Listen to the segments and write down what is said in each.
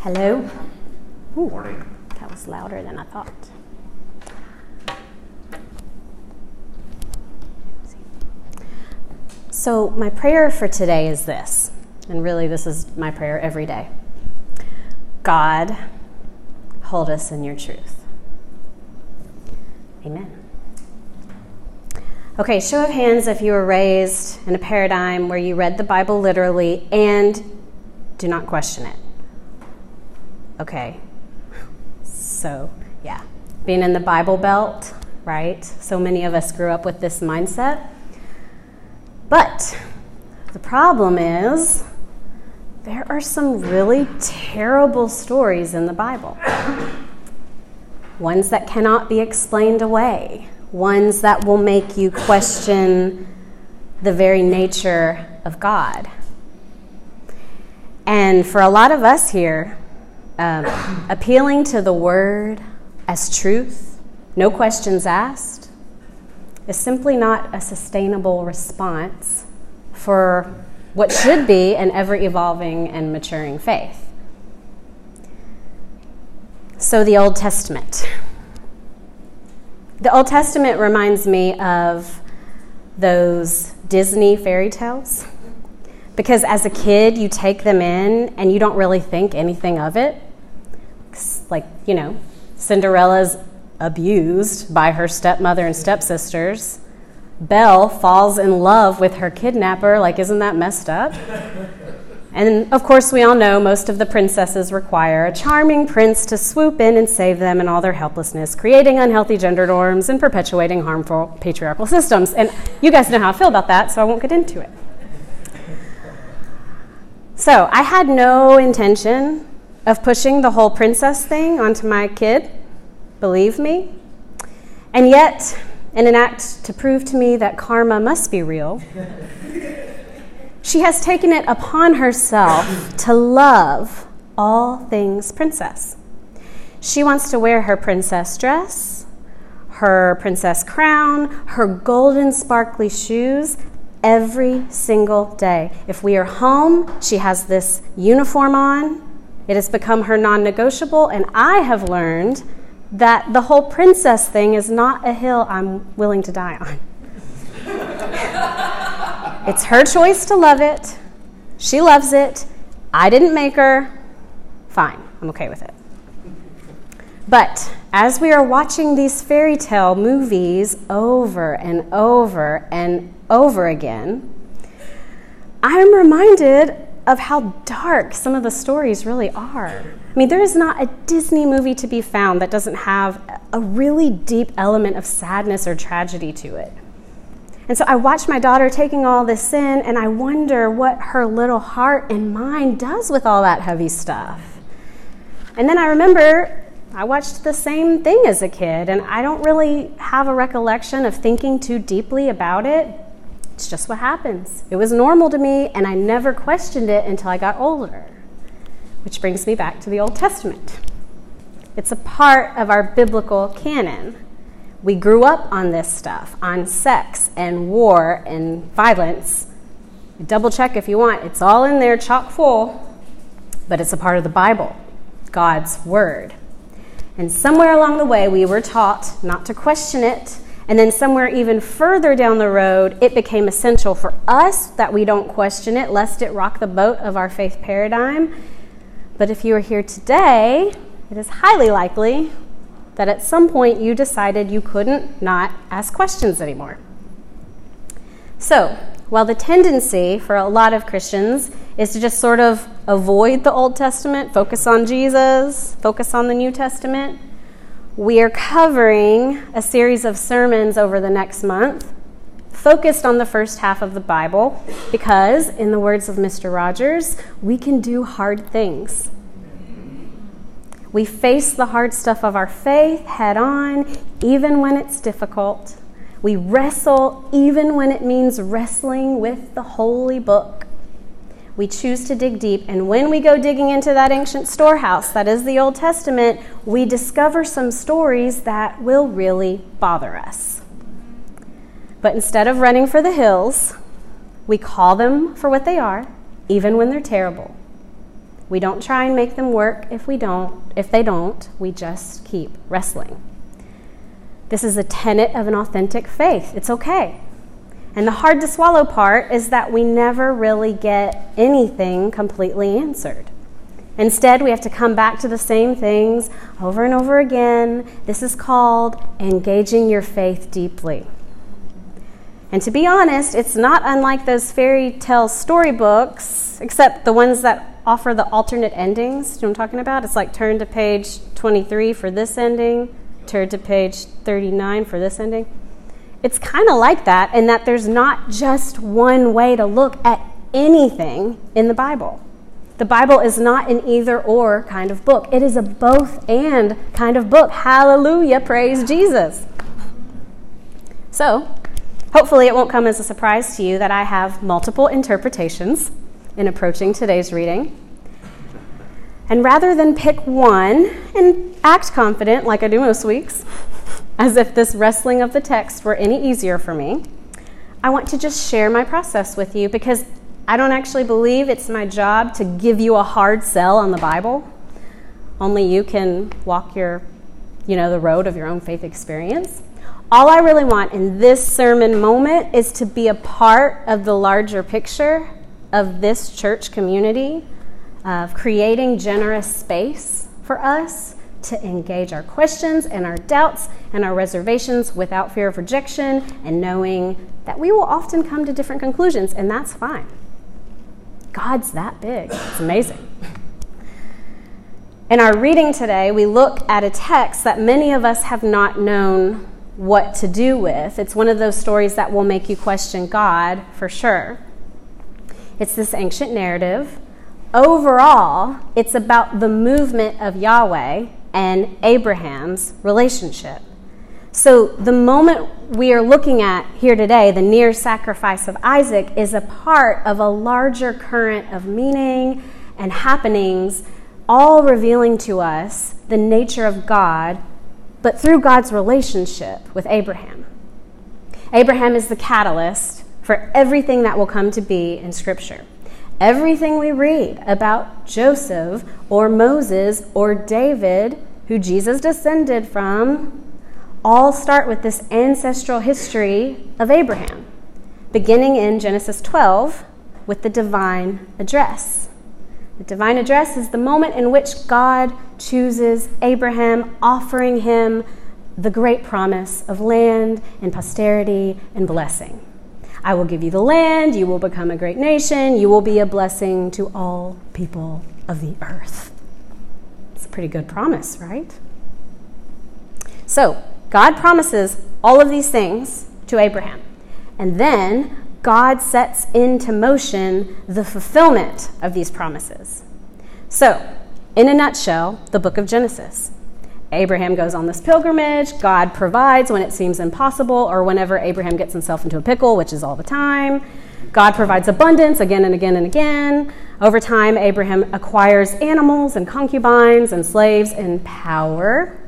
Hello? Ooh, Morning. that was louder than I thought. So, my prayer for today is this, and really, this is my prayer every day God, hold us in your truth. Amen. Okay, show of hands if you were raised in a paradigm where you read the Bible literally and do not question it. Okay, so yeah, being in the Bible Belt, right? So many of us grew up with this mindset. But the problem is, there are some really terrible stories in the Bible. Ones that cannot be explained away, ones that will make you question the very nature of God. And for a lot of us here, um, appealing to the word as truth, no questions asked, is simply not a sustainable response for what should be an ever evolving and maturing faith. So, the Old Testament. The Old Testament reminds me of those Disney fairy tales because as a kid, you take them in and you don't really think anything of it. Like, you know, Cinderella's abused by her stepmother and stepsisters. Belle falls in love with her kidnapper. Like, isn't that messed up? And of course, we all know most of the princesses require a charming prince to swoop in and save them in all their helplessness, creating unhealthy gender norms and perpetuating harmful patriarchal systems. And you guys know how I feel about that, so I won't get into it. So, I had no intention of pushing the whole princess thing onto my kid believe me. And yet, in an act to prove to me that karma must be real, she has taken it upon herself to love all things princess. She wants to wear her princess dress, her princess crown, her golden sparkly shoes every single day. If we are home, she has this uniform on. It has become her non negotiable, and I have learned that the whole princess thing is not a hill I'm willing to die on. it's her choice to love it. She loves it. I didn't make her. Fine, I'm okay with it. But as we are watching these fairy tale movies over and over and over again, I'm reminded of how dark some of the stories really are. I mean, there is not a Disney movie to be found that doesn't have a really deep element of sadness or tragedy to it. And so I watch my daughter taking all this in, and I wonder what her little heart and mind does with all that heavy stuff. And then I remember I watched the same thing as a kid, and I don't really have a recollection of thinking too deeply about it. It's just what happens. It was normal to me, and I never questioned it until I got older. Which brings me back to the Old Testament. It's a part of our biblical canon. We grew up on this stuff, on sex and war and violence. Double check if you want, it's all in there, chock full, but it's a part of the Bible, God's Word. And somewhere along the way, we were taught not to question it and then somewhere even further down the road, it became essential for us that we don't question it, lest it rock the boat of our faith paradigm. But if you are here today, it is highly likely that at some point you decided you couldn't not ask questions anymore. So, while the tendency for a lot of Christians is to just sort of avoid the Old Testament, focus on Jesus, focus on the New Testament, we are covering a series of sermons over the next month focused on the first half of the Bible because, in the words of Mr. Rogers, we can do hard things. We face the hard stuff of our faith head on, even when it's difficult. We wrestle, even when it means wrestling with the holy book we choose to dig deep. And when we go digging into that ancient storehouse, that is the Old Testament, we discover some stories that will really bother us. But instead of running for the hills, we call them for what they are, even when they're terrible. We don't try and make them work if we don't, if they don't, we just keep wrestling. This is a tenet of an authentic faith. It's okay. And the hard to swallow part is that we never really get anything completely answered. Instead, we have to come back to the same things over and over again. This is called engaging your faith deeply. And to be honest, it's not unlike those fairy tale storybooks, except the ones that offer the alternate endings. You know what I'm talking about? It's like turn to page 23 for this ending, turn to page 39 for this ending. It's kind of like that in that there's not just one way to look at anything in the Bible. The Bible is not an either or kind of book, it is a both and kind of book. Hallelujah, praise Jesus. So, hopefully, it won't come as a surprise to you that I have multiple interpretations in approaching today's reading. And rather than pick one and act confident like I do most weeks, as if this wrestling of the text were any easier for me, I want to just share my process with you because I don't actually believe it's my job to give you a hard sell on the Bible. Only you can walk your, you know, the road of your own faith experience. All I really want in this sermon moment is to be a part of the larger picture of this church community, of creating generous space for us to engage our questions and our doubts and our reservations without fear of rejection and knowing that we will often come to different conclusions, and that's fine. God's that big. It's amazing. In our reading today, we look at a text that many of us have not known what to do with. It's one of those stories that will make you question God for sure. It's this ancient narrative. Overall, it's about the movement of Yahweh and Abraham's relationship. So, the moment we are looking at here today, the near sacrifice of Isaac, is a part of a larger current of meaning and happenings, all revealing to us the nature of God, but through God's relationship with Abraham. Abraham is the catalyst for everything that will come to be in Scripture. Everything we read about Joseph or Moses or David, who Jesus descended from, all start with this ancestral history of Abraham, beginning in Genesis 12 with the divine address. The divine address is the moment in which God chooses Abraham, offering him the great promise of land and posterity and blessing. I will give you the land, you will become a great nation, you will be a blessing to all people of the earth. Pretty good promise, right? So, God promises all of these things to Abraham. And then God sets into motion the fulfillment of these promises. So, in a nutshell, the book of Genesis. Abraham goes on this pilgrimage. God provides when it seems impossible or whenever Abraham gets himself into a pickle, which is all the time. God provides abundance again and again and again. Over time, Abraham acquires animals and concubines and slaves and power.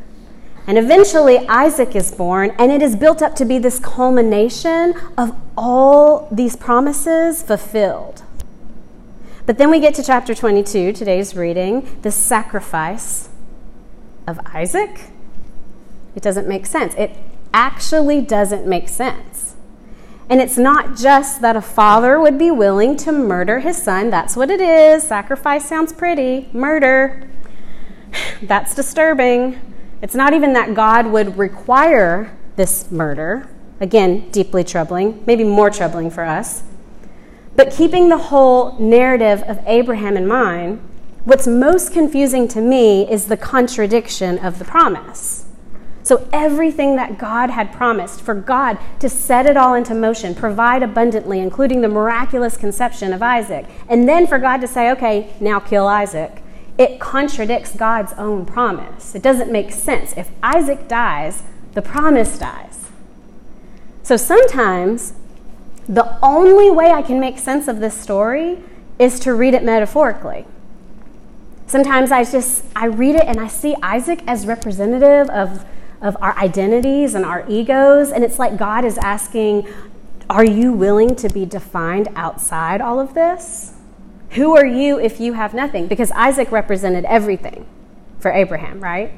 And eventually, Isaac is born, and it is built up to be this culmination of all these promises fulfilled. But then we get to chapter 22, today's reading, the sacrifice of Isaac. It doesn't make sense. It actually doesn't make sense. And it's not just that a father would be willing to murder his son. That's what it is. Sacrifice sounds pretty. Murder. That's disturbing. It's not even that God would require this murder. Again, deeply troubling, maybe more troubling for us. But keeping the whole narrative of Abraham in mind, what's most confusing to me is the contradiction of the promise. So, everything that God had promised, for God to set it all into motion, provide abundantly, including the miraculous conception of Isaac, and then for God to say, okay, now kill Isaac, it contradicts God's own promise. It doesn't make sense. If Isaac dies, the promise dies. So sometimes the only way I can make sense of this story is to read it metaphorically. Sometimes I just I read it and I see Isaac as representative of of our identities and our egos and it's like God is asking, are you willing to be defined outside all of this? Who are you if you have nothing? Because Isaac represented everything for Abraham, right?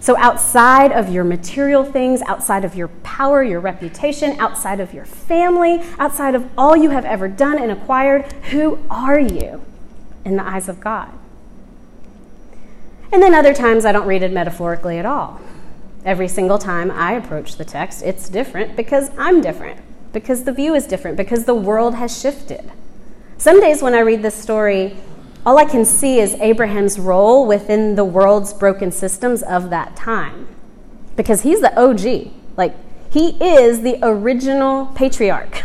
So, outside of your material things, outside of your power, your reputation, outside of your family, outside of all you have ever done and acquired, who are you in the eyes of God? And then other times I don't read it metaphorically at all. Every single time I approach the text, it's different because I'm different, because the view is different, because the world has shifted. Some days when I read this story, all I can see is Abraham's role within the world's broken systems of that time. Because he's the OG. Like, he is the original patriarch.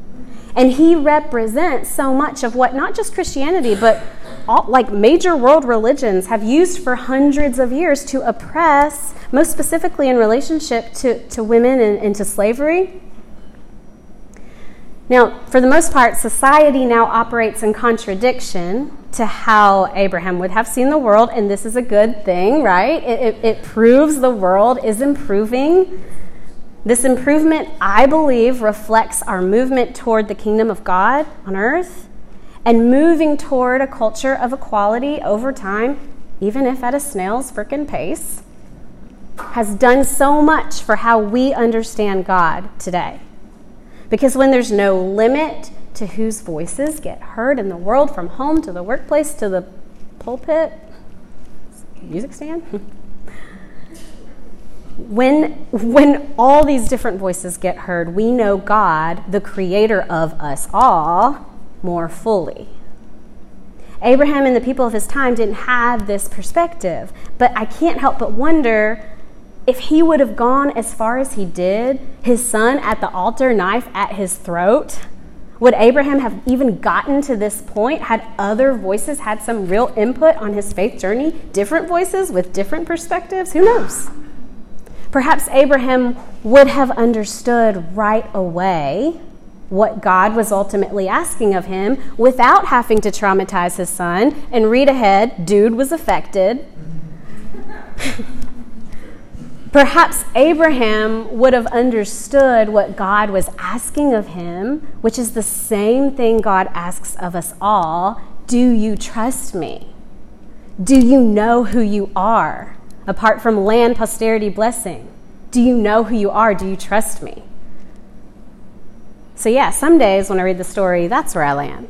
and he represents so much of what not just Christianity, but all, like major world religions have used for hundreds of years to oppress, most specifically in relationship to, to women and, and to slavery. Now, for the most part, society now operates in contradiction to how Abraham would have seen the world, and this is a good thing, right? It, it, it, proves the world is improving. This improvement, I believe, reflects our movement toward the kingdom of God on earth and moving toward a culture of equality over time, even if at a snail's frickin' pace, has done so much for how we understand God today. Because when there's no limit to whose voices get heard in the world, from home to the workplace to the pulpit, music stand, when, when all these different voices get heard, we know God, the creator of us all, more fully. Abraham and the people of his time didn't have this perspective, but I can't help but wonder if he would have gone as far as he did, his son at the altar, knife at his throat. Would Abraham have even gotten to this point had other voices had some real input on his faith journey? Different voices with different perspectives? Who knows? Perhaps Abraham would have understood right away what God was ultimately asking of him without having to traumatize his son. And read ahead, dude was affected. Perhaps Abraham would have understood what God was asking of him, which is the same thing God asks of us all Do you trust me? Do you know who you are? Apart from land, posterity, blessing. Do you know who you are? Do you trust me? So, yeah, some days when I read the story, that's where I land.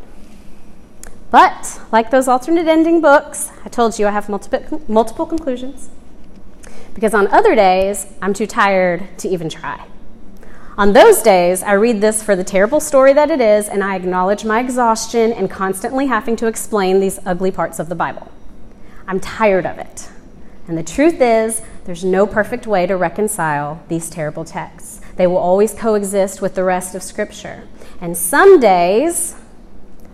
But, like those alternate ending books, I told you I have multiple, multiple conclusions. Because on other days, I'm too tired to even try. On those days, I read this for the terrible story that it is, and I acknowledge my exhaustion and constantly having to explain these ugly parts of the Bible. I'm tired of it. And the truth is, there's no perfect way to reconcile these terrible texts. They will always coexist with the rest of Scripture. And some days,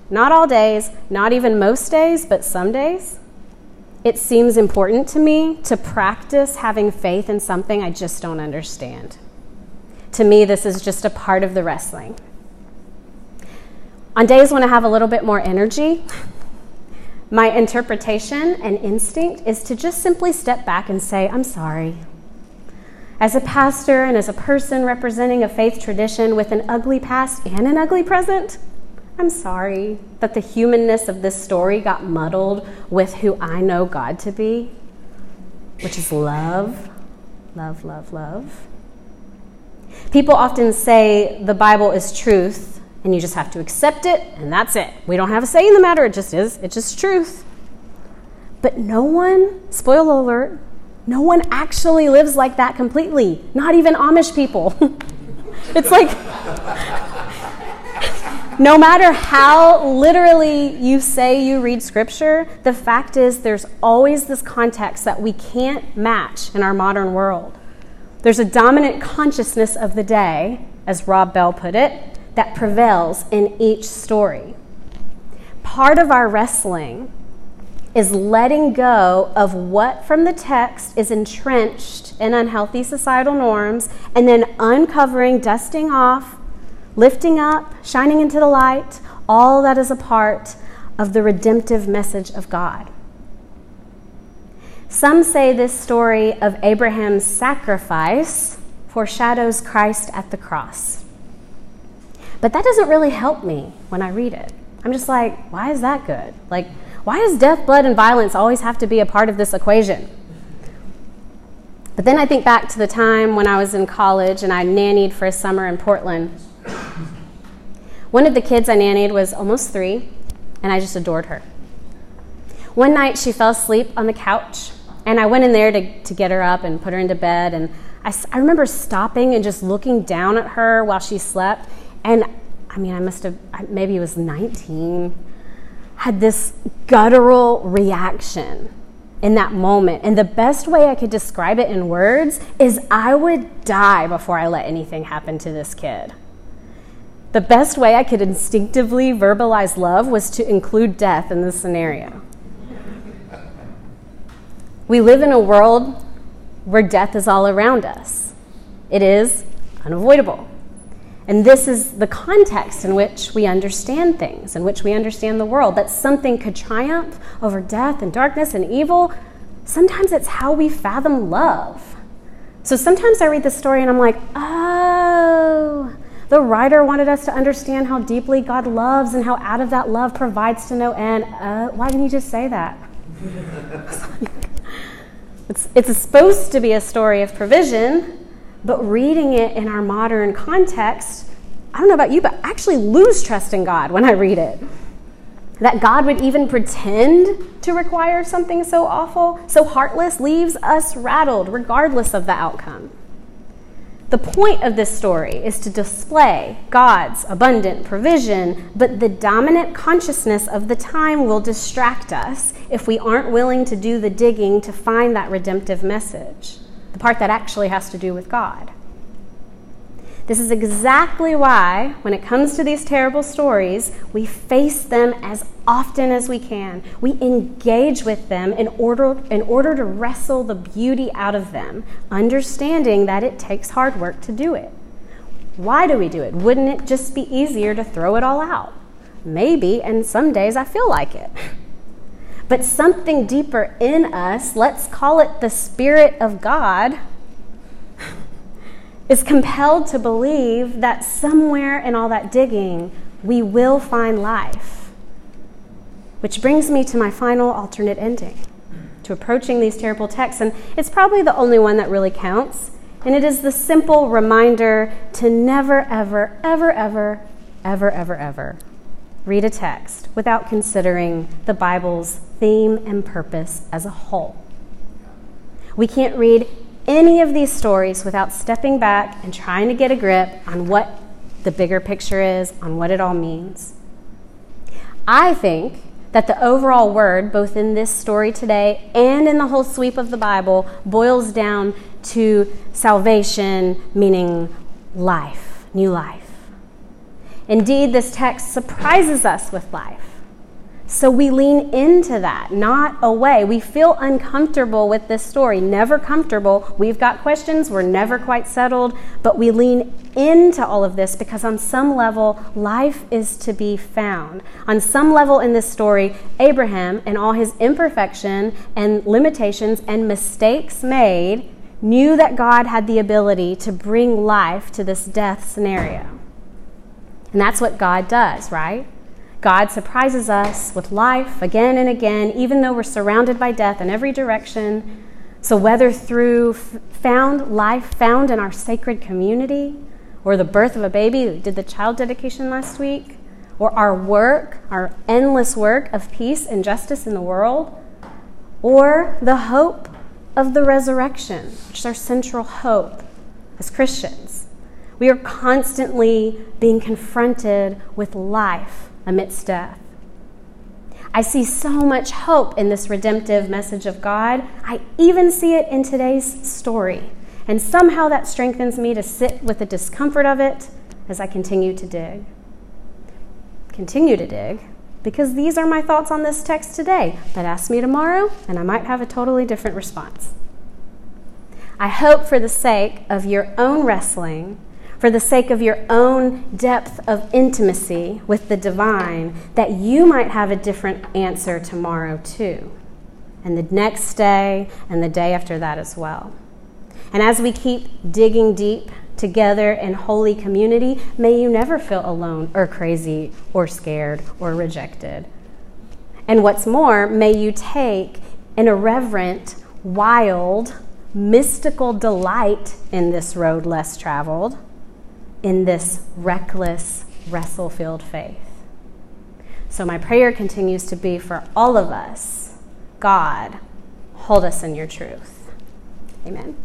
not all days, not even most days, but some days, it seems important to me to practice having faith in something I just don't understand. To me, this is just a part of the wrestling. On days when I have a little bit more energy, my interpretation and instinct is to just simply step back and say, I'm sorry. As a pastor and as a person representing a faith tradition with an ugly past and an ugly present, I'm sorry that the humanness of this story got muddled with who I know God to be, which is love, love, love, love. People often say the Bible is truth and you just have to accept it and that's it. We don't have a say in the matter, it just is, it's just truth. But no one, spoiler alert, no one actually lives like that completely, not even Amish people. it's like, no matter how literally you say you read scripture, the fact is there's always this context that we can't match in our modern world. There's a dominant consciousness of the day, as Rob Bell put it, that prevails in each story. Part of our wrestling is letting go of what from the text is entrenched in unhealthy societal norms and then uncovering, dusting off, lifting up, shining into the light, all that is a part of the redemptive message of God. Some say this story of Abraham's sacrifice foreshadows Christ at the cross. But that doesn't really help me when I read it. I'm just like, why is that good? Like, why does death, blood, and violence always have to be a part of this equation? But then I think back to the time when I was in college and I nannied for a summer in Portland. One of the kids I nannied was almost three, and I just adored her. One night she fell asleep on the couch, and I went in there to, to get her up and put her into bed. And I, I remember stopping and just looking down at her while she slept. And I mean, I must have, maybe it was 19, had this guttural reaction in that moment. And the best way I could describe it in words is I would die before I let anything happen to this kid. The best way I could instinctively verbalize love was to include death in this scenario. We live in a world where death is all around us, it is unavoidable. And this is the context in which we understand things, in which we understand the world. That something could triumph over death and darkness and evil. Sometimes it's how we fathom love. So sometimes I read the story and I'm like, oh, the writer wanted us to understand how deeply God loves and how out of that love provides to no end. Uh, why didn't you just say that? it's, it's supposed to be a story of provision, but reading it in our modern context, I don't know about you, but I actually lose trust in God when I read it. That God would even pretend to require something so awful, so heartless, leaves us rattled regardless of the outcome. The point of this story is to display God's abundant provision, but the dominant consciousness of the time will distract us if we aren't willing to do the digging to find that redemptive message the part that actually has to do with God. This is exactly why, when it comes to these terrible stories, we face them as often as we can. We engage with them in order, in order to wrestle the beauty out of them, understanding that it takes hard work to do it. Why do we do it? Wouldn't it just be easier to throw it all out? Maybe, and some days I feel like it. but something deeper in us, let's call it the Spirit of God, is compelled to believe that somewhere in all that digging, we will find life. Which brings me to my final alternate ending, to approaching these terrible texts. And it's probably the only one that really counts. And it is the simple reminder to never, ever, ever, ever, ever, ever, ever read a text without considering the Bible's theme and purpose as a whole. We can't read any of these stories without stepping back and trying to get a grip on what the bigger picture is, on what it all means. I think that the overall word, both in this story today and in the whole sweep of the Bible, boils down to salvation, meaning life, new life. Indeed, this text surprises us with life. So we lean into that, not away. We feel uncomfortable with this story, never comfortable. We've got questions, we're never quite settled, but we lean into all of this because on some level, life is to be found. On some level in this story, Abraham, and all his imperfection and limitations and mistakes made, knew that God had the ability to bring life to this death scenario. And that's what God does, right? God surprises us with life again and again, even though we're surrounded by death in every direction. So, whether through found life found in our sacred community, or the birth of a baby, we did the child dedication last week, or our work, our endless work of peace and justice in the world, or the hope of the resurrection, which is our central hope as Christians. We are constantly being confronted with life amidst death. I see so much hope in this redemptive message of God. I even see it in today's story. And somehow that strengthens me to sit with the discomfort of it as I continue to dig. Continue to dig, because these are my thoughts on this text today. But ask me tomorrow, and I might have a totally different response. I hope for the sake of your own wrestling for the sake of your own depth of intimacy with the divine, that you might have a different answer tomorrow, too, and the next day, and the day after that as well. And as we keep digging deep together in holy community, may you never feel alone or crazy or scared or rejected. And what's more, may you take an irreverent, wild, mystical delight in this road less traveled, in this reckless, wrestle filled faith. So, my prayer continues to be for all of us God, hold us in your truth. Amen.